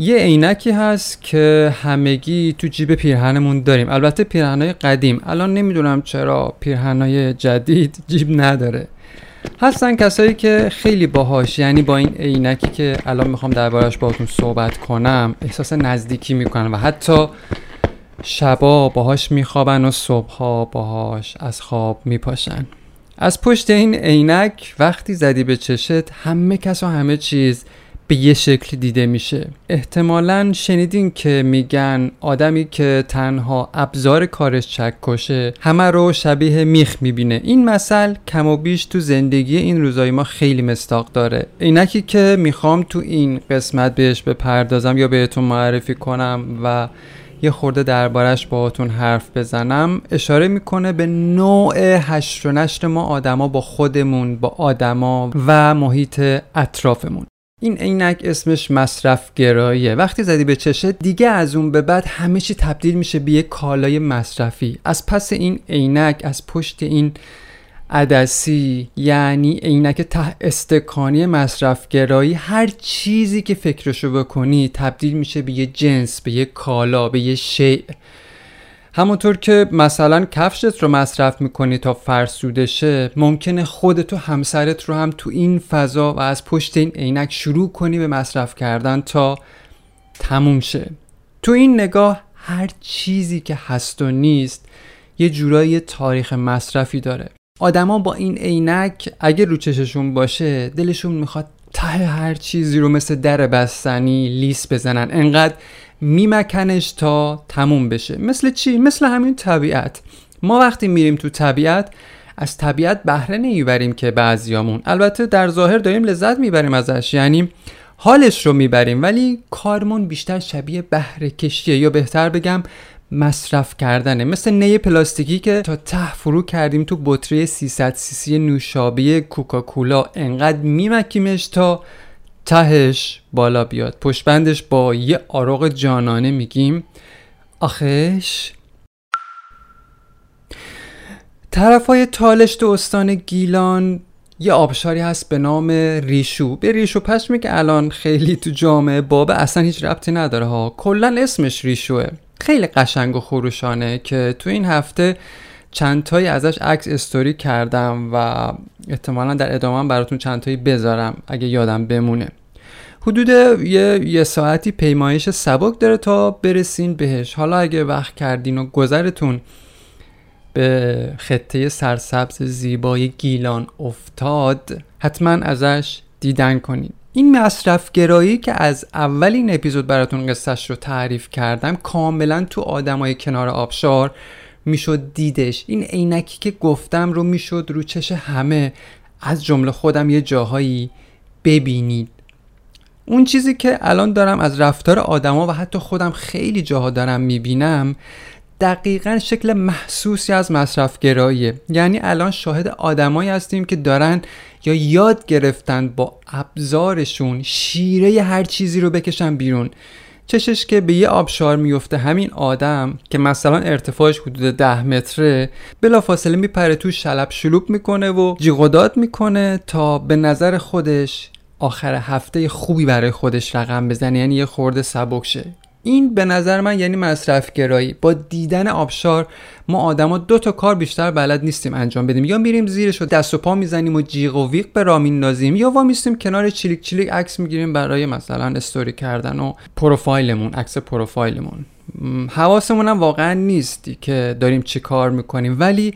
یه عینکی هست که همگی تو جیب پیرهنمون داریم. البته پیرهنهای قدیم. الان نمی‌دونم چرا پیرهنهای جدید جیب نداره. هستن کسایی که خیلی باهاش یعنی با این عینکی که الان می‌خوام دربارش باهاتون صحبت کنم احساس نزدیکی می‌کنن و حتی شبا باهاش میخوابن و صبحها باهاش از خواب میپاشن. از پشت این عینک وقتی زدی به چشت همه کس و همه چیز به یه شکل دیده میشه. احتمالا شنیدین که میگن آدمی که تنها ابزار کارش چکشه همه رو شبیه میخ می‌بینه. این مثل کم و بیش تو زندگی این روزای ما خیلی مستاق داره. اینکی که می‌خوام تو این قسمت بهش بپردازم یا بهتون معرفی کنم و یه خورده دربارش باهاتون حرف بزنم اشاره می‌کنه به نوع هشت و نشر ما آدما با خودمون با آدما و محیط اطرافمون. این عینک اسمش مصرف گراییه. وقتی زدی به چشه دیگه از اون به بعد همه چی تبدیل میشه به یه کالای مصرفی. از پس این عینک از پشت این عدسی یعنی عینک ته استکانی مصرفگرایی هر چیزی که فکرشو بکنی تبدیل میشه به یه جنس به یه کالا به یه شیء. همونطور که مثلا کفشت رو مصرف می‌کنی تا فرسوده شه ممکنه خودت و همسرت رو هم تو این فضا و از پشت این عینک شروع کنی به مصرف کردن تا تموم شه. تو این نگاه هر چیزی که هست و نیست یه جورایی تاریخ مصرفی داره. آدما با این عینک اگه رو چششون باشه دلشون می‌خواد ته هر چیزی رو مثل در بستنی لیس بزنن. انقدر میمکنش تا تموم بشه. مثل چی؟ مثل همین طبیعت. ما وقتی میریم تو طبیعت از طبیعت بهره نمی‌بریم که بعضیامون. البته در ظاهر داریم لذت می‌بریم ازش. یعنی حالش رو می‌بریم ولی کارمون بیشتر شبیه بهره کشیه یا بهتر بگم مصرف کردنه. مثل نی پلاستیکی که تا ته فرو کردیم تو بطری 300 سیسی نوشابه کوکاکولا. انقدر میمکیمش تا تهش بالا بیاد. پشبندش با یه آراغ جانانه میگیم. آخش. طرف های تالشت استان گیلان یه آبشاری هست به نام ریشو. به ریشو پشمی که الان خیلی تو جامعه بابه اصلا هیچ ربطی نداره ها. کلا اسمش ریشوه. خیلی قشنگ و خروشانه که تو این هفته چند تایی ازش عکس استوری کردم و احتمالا در ادامه براتون چند تایی بذارم اگه یادم بمونه. حدود یه, یه ساعتی پیمایش سبک داره تا برسین بهش. حالا اگه وقت کردین و گذرتون به خطه سرسبز زیبای گیلان افتاد حتما ازش دیدن کنید این مصرف گرایی که از اولین اپیزود براتون قصهش رو تعریف کردم کاملا تو آدمای کنار آبشار می‌شد دیدش. این عینکی که گفتم رو می‌شد رو چش همه. از جمله خودم یه جاهایی ببینید. اون چیزی که الان دارم از رفتار آدما و حتی خودم خیلی جاها دارم می‌بینم دقیقا شکل محسوسی از مصرف گراییه یعنی الان شاهد آدمایی هستیم که دارن یا یاد گرفتن با ابزارشون شیره هر چیزی رو بکشن بیرون. چشش که به یه آبشار میفته همین آدم که مثلا ارتفاعش حدود ده متره بلافاصله میپره تو شلب شلوب می‌کنه و جیغداد می‌کنه تا به نظر خودش آخر هفته خوبی برای خودش رقم بزنه یعنی یه خورده سبک شه. این به نظر من یعنی مصرف گرایی با دیدن آبشار ما آدما دو تا کار بیشتر بلد نیستیم انجام بدیم. یا میریم زیرش و دست و پا می‌زنیم و جیغ و ویق به رامین نازیم یا وامیستیم کنار چلیک چلیک عکس می‌گیریم برای مثلا استوری کردن و پروفایلمون عکس پروفایلمون. حواسمون هم واقعا نیستی که داریم چی کار می‌کنیم. ولی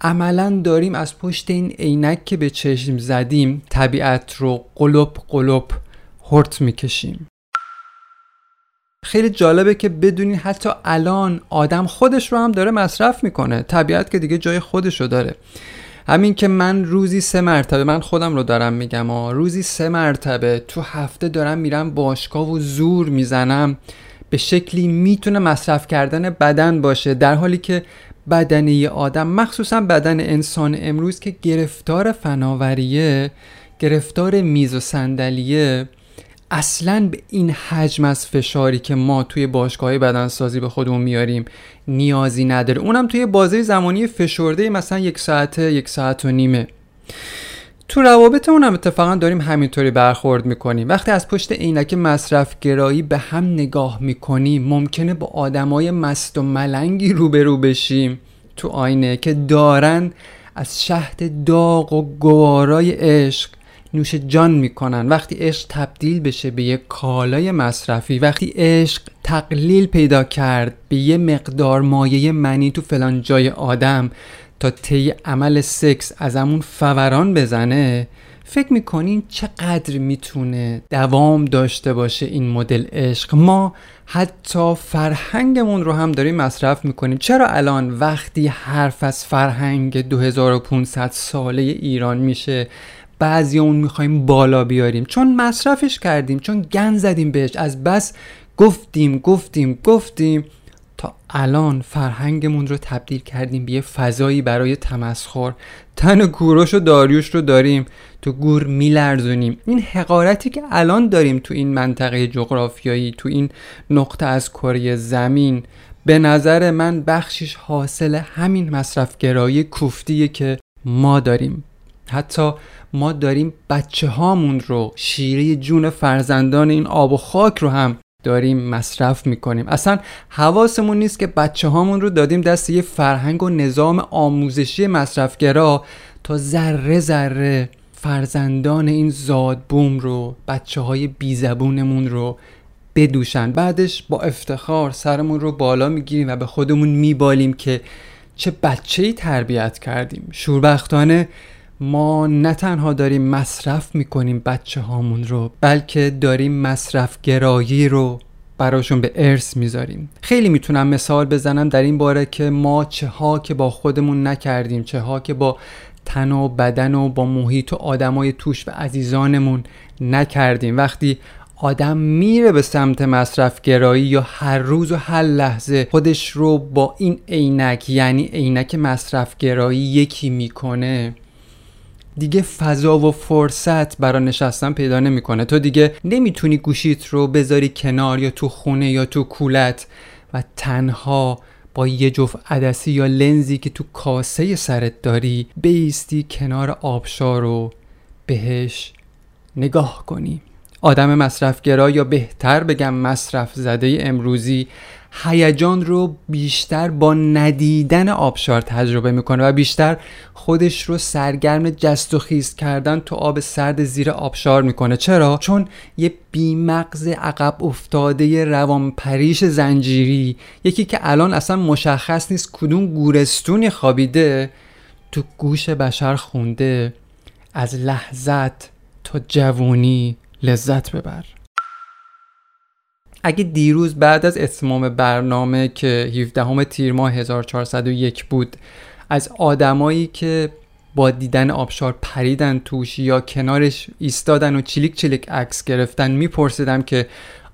عملا داریم از پشت این عینک که به چشم زدیم طبیعت رو قلب قلب هرت می‌کشیم. خیلی جالبه که بدونین حتی الان آدم خودش رو هم داره مصرف می‌کنه. طبیعت که دیگه جای خودش رو داره. همین که من روزی سه مرتبه من خودم رو دارم میگم ها روزی سه مرتبه تو هفته دارم میرم باشگاه و زور می‌زنم. به شکلی می‌تونه مصرف کردن بدن باشه. در حالی که بدن یه آدم مخصوصا بدن انسان امروز که گرفتار فناوریه گرفتار میز و صندلیه اصلا به این حجم از فشاری که ما توی باشگاه بدنسازی به خودمون میاریم نیازی نداره. اونم توی بازه زمانی فشرده مثلا یک ساعته یک ساعت و نیمه. تو روابطمون هم اتفاقا داریم همینطوری برخورد می‌کنیم. وقتی از پشت عینک مصرف گرایی به هم نگاه می‌کنیم ممکنه با آدمای مست و ملنگی روبرو بشیم تو آینه که دارن از شهد داغ و گوارای عشق نوش جان می‌کنن. وقتی عشق تبدیل بشه به یک کالای مصرفی وقتی عشق تقلیل پیدا کرد به یه مقدار مایه منی تو فلان جای آدم تا طی عمل سکس از همون فوران بزنه فکر می‌کنین چقدر می‌تونه دوام داشته باشه این مدل عشق؟ ما حتی فرهنگمون رو هم داریم مصرف می‌کنیم. چرا الان وقتی حرف از فرهنگ 2500 ساله ایران میشه بعضی اون می‌خوایم بالا بیاریم. چون مصرفش کردیم چون گن زدیم بهش. از بس گفتیم گفتیم گفتیم. تا الان فرهنگمون رو تبدیل کردیم به یه فضایی برای تمسخر. تن کوروش و داریوش رو داریم تو گور میلرزونیم. این حقارتی که الان داریم تو این منطقه جغرافیایی تو این نقطه از کره زمین به نظر من بخشش حاصل همین مصرفگرایی کوفتیه که ما داریم. حتی ما داریم بچه هامون رو شیره جون فرزندان این آب و خاک رو هم داریم مصرف می‌کنیم. اصلا حواسمون نیست که بچه هامون رو دادیم دست یه فرهنگ و نظام آموزشی مصرفگرا تا ذره ذره فرزندان این زادبوم رو بچه های بیزبونمون رو بدوشن. بعدش با افتخار سرمون رو بالا می‌گیریم و به خودمون میبالیم که چه بچه ای تربیت کردیم. شوربختانه ما نه تنها داریم مصرف می‌کنیم بچه هامون رو بلکه داریم مصرف گرایی رو براشون به ارث می‌ذاریم. خیلی می‌تونم مثال بزنم در این باره که ما چه ها که با خودمون نکردیم چه ها که با تن و بدن و با محیط و آدمای توش و عزیزانمون نکردیم. وقتی آدم میره به سمت مصرف گرایی یا هر روز و هر لحظه خودش رو با این عینک یعنی عینک مصرف گرایی یکی می‌کنه دیگه فضا و فرصت برای نشستن پیدا نمی‌کنه. تو دیگه نمی‌تونی گوشیت رو بذاری کنار یا تو خونه یا تو کولت و تنها با یه جفت عدسی یا لنزی که تو کاسه سرت داری بیستی کنار آبشار رو بهش نگاه کنی. آدم مصرفگرا یا بهتر بگم مصرف زده امروزی هیجان رو بیشتر با ندیدن آبشار تجربه می‌کنه و بیشتر خودش رو سرگرم جست و خیز کردن تو آب سرد زیر آبشار می‌کنه. چرا؟ چون یه بیمغز عقب افتاده روان پریش زنجیری یکی که الان اصلا مشخص نیست کدوم گورستونی خوابیده تو گوش بشر خونده. از لحظت تا جوونی لذت ببر. اگه دیروز بعد از اتمام برنامه که 17 تیر ماه 1401 بود از آدمایی که با دیدن آبشار پریدن توش یا کنارش ایستادن و چلیک چلیک عکس گرفتن میپرسیدم که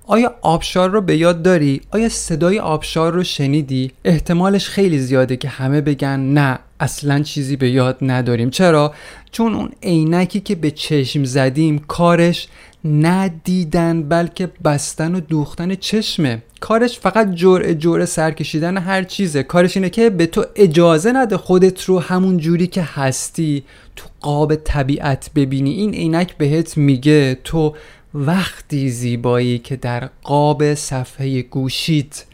آیا آبشار رو به یاد داری؟ آیا صدای آبشار رو شنیدی؟ احتمالش خیلی زیاده که همه بگن نه اصلا چیزی به یاد نداریم. چرا؟ چون اون عینکی که به چشم زدیم کارش ندیدن بلکه بستن و دوختن چشمه. کارش فقط جرعه جرعه سر کشیدن هر چیزه. کارش اینه که به تو اجازه نده خودت رو همون جوری که هستی تو قاب طبیعت ببینی. این عینک بهت میگه تو وقتی زیبایی که در قاب صفحه گوشیت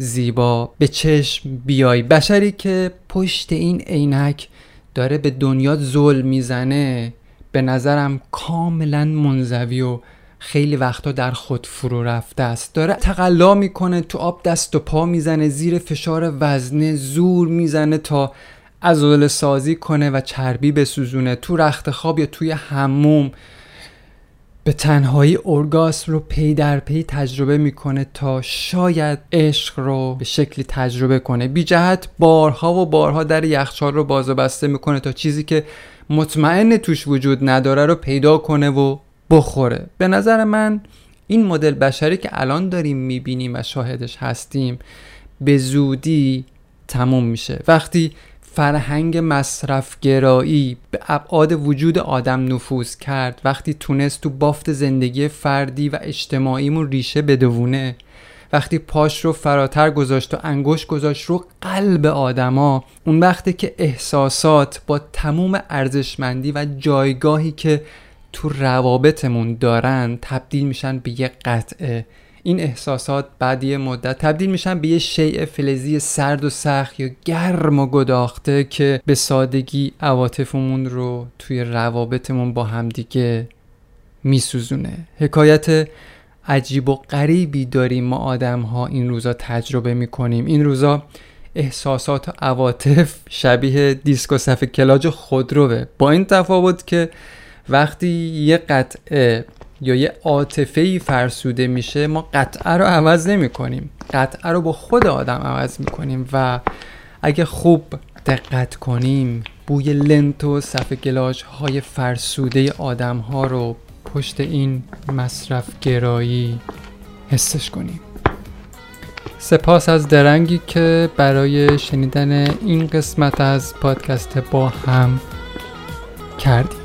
زیبا به چشم بیای. بشری که پشت این عینک داره به دنیا ظلم می‌زنه به نظرم کاملا منزوی و خیلی وقتا در خود فرو رفته است. داره تقلا می‌کنه تو آب دست و پا می‌زنه زیر فشار وزنه زور می‌زنه تا ازول سازی کنه و چربی بسوزونه. تو رخت خواب یا توی هموم به تنهایی ارگاسم رو پی در پی تجربه می‌کنه تا شاید عشق رو به شکلی تجربه کنه. بی جهت بارها و بارها در یخچال رو باز و بسته می‌کنه تا چیزی که مطمئن توش وجود نداره رو پیدا کنه و بخوره. به نظر من این مدل بشری که الان داریم می‌بینیم و شاهدش هستیم به زودی تموم میشه. وقتی فرهنگ مصرفگرایی به ابعاد وجود آدم نفوذ کرد. وقتی تونست تو بافت زندگی فردی و اجتماعیمون ریشه بدونه وقتی پاش رو فراتر گذاشت و انگشت گذاشت رو قلب آدما اون وقتی که احساسات با تموم ارزشمندی و جایگاهی که تو روابطمون دارن تبدیل میشن به یه قطعه. این احساسات بعد یه مدت تبدیل میشن به یه شیء فلزی سرد و سخت یا گرم و گداخته که به سادگی عواطفمون رو توی روابطمون با همدیگه میسوزونه. حکایت عجیب و غریبی داریم ما آدم ها این روزا تجربه می‌کنیم. این روزا احساسات و عواطف شبیه دیسک و صفحه کلاج خودروه. با این تفاوت که وقتی یه قطعه یا یه عاطفه فرسوده میشه ما قطعه رو عوض نمی کنیم قطعه رو با خود آدم عوض می کنیم و اگه خوب دقت کنیم بوی لنت و صفحه گلاج های فرسوده آدم ها رو پشت این مصرف گرایی حسش کنیم. سپاس از درنگی که برای شنیدن این قسمت از پادکست با هم کردیم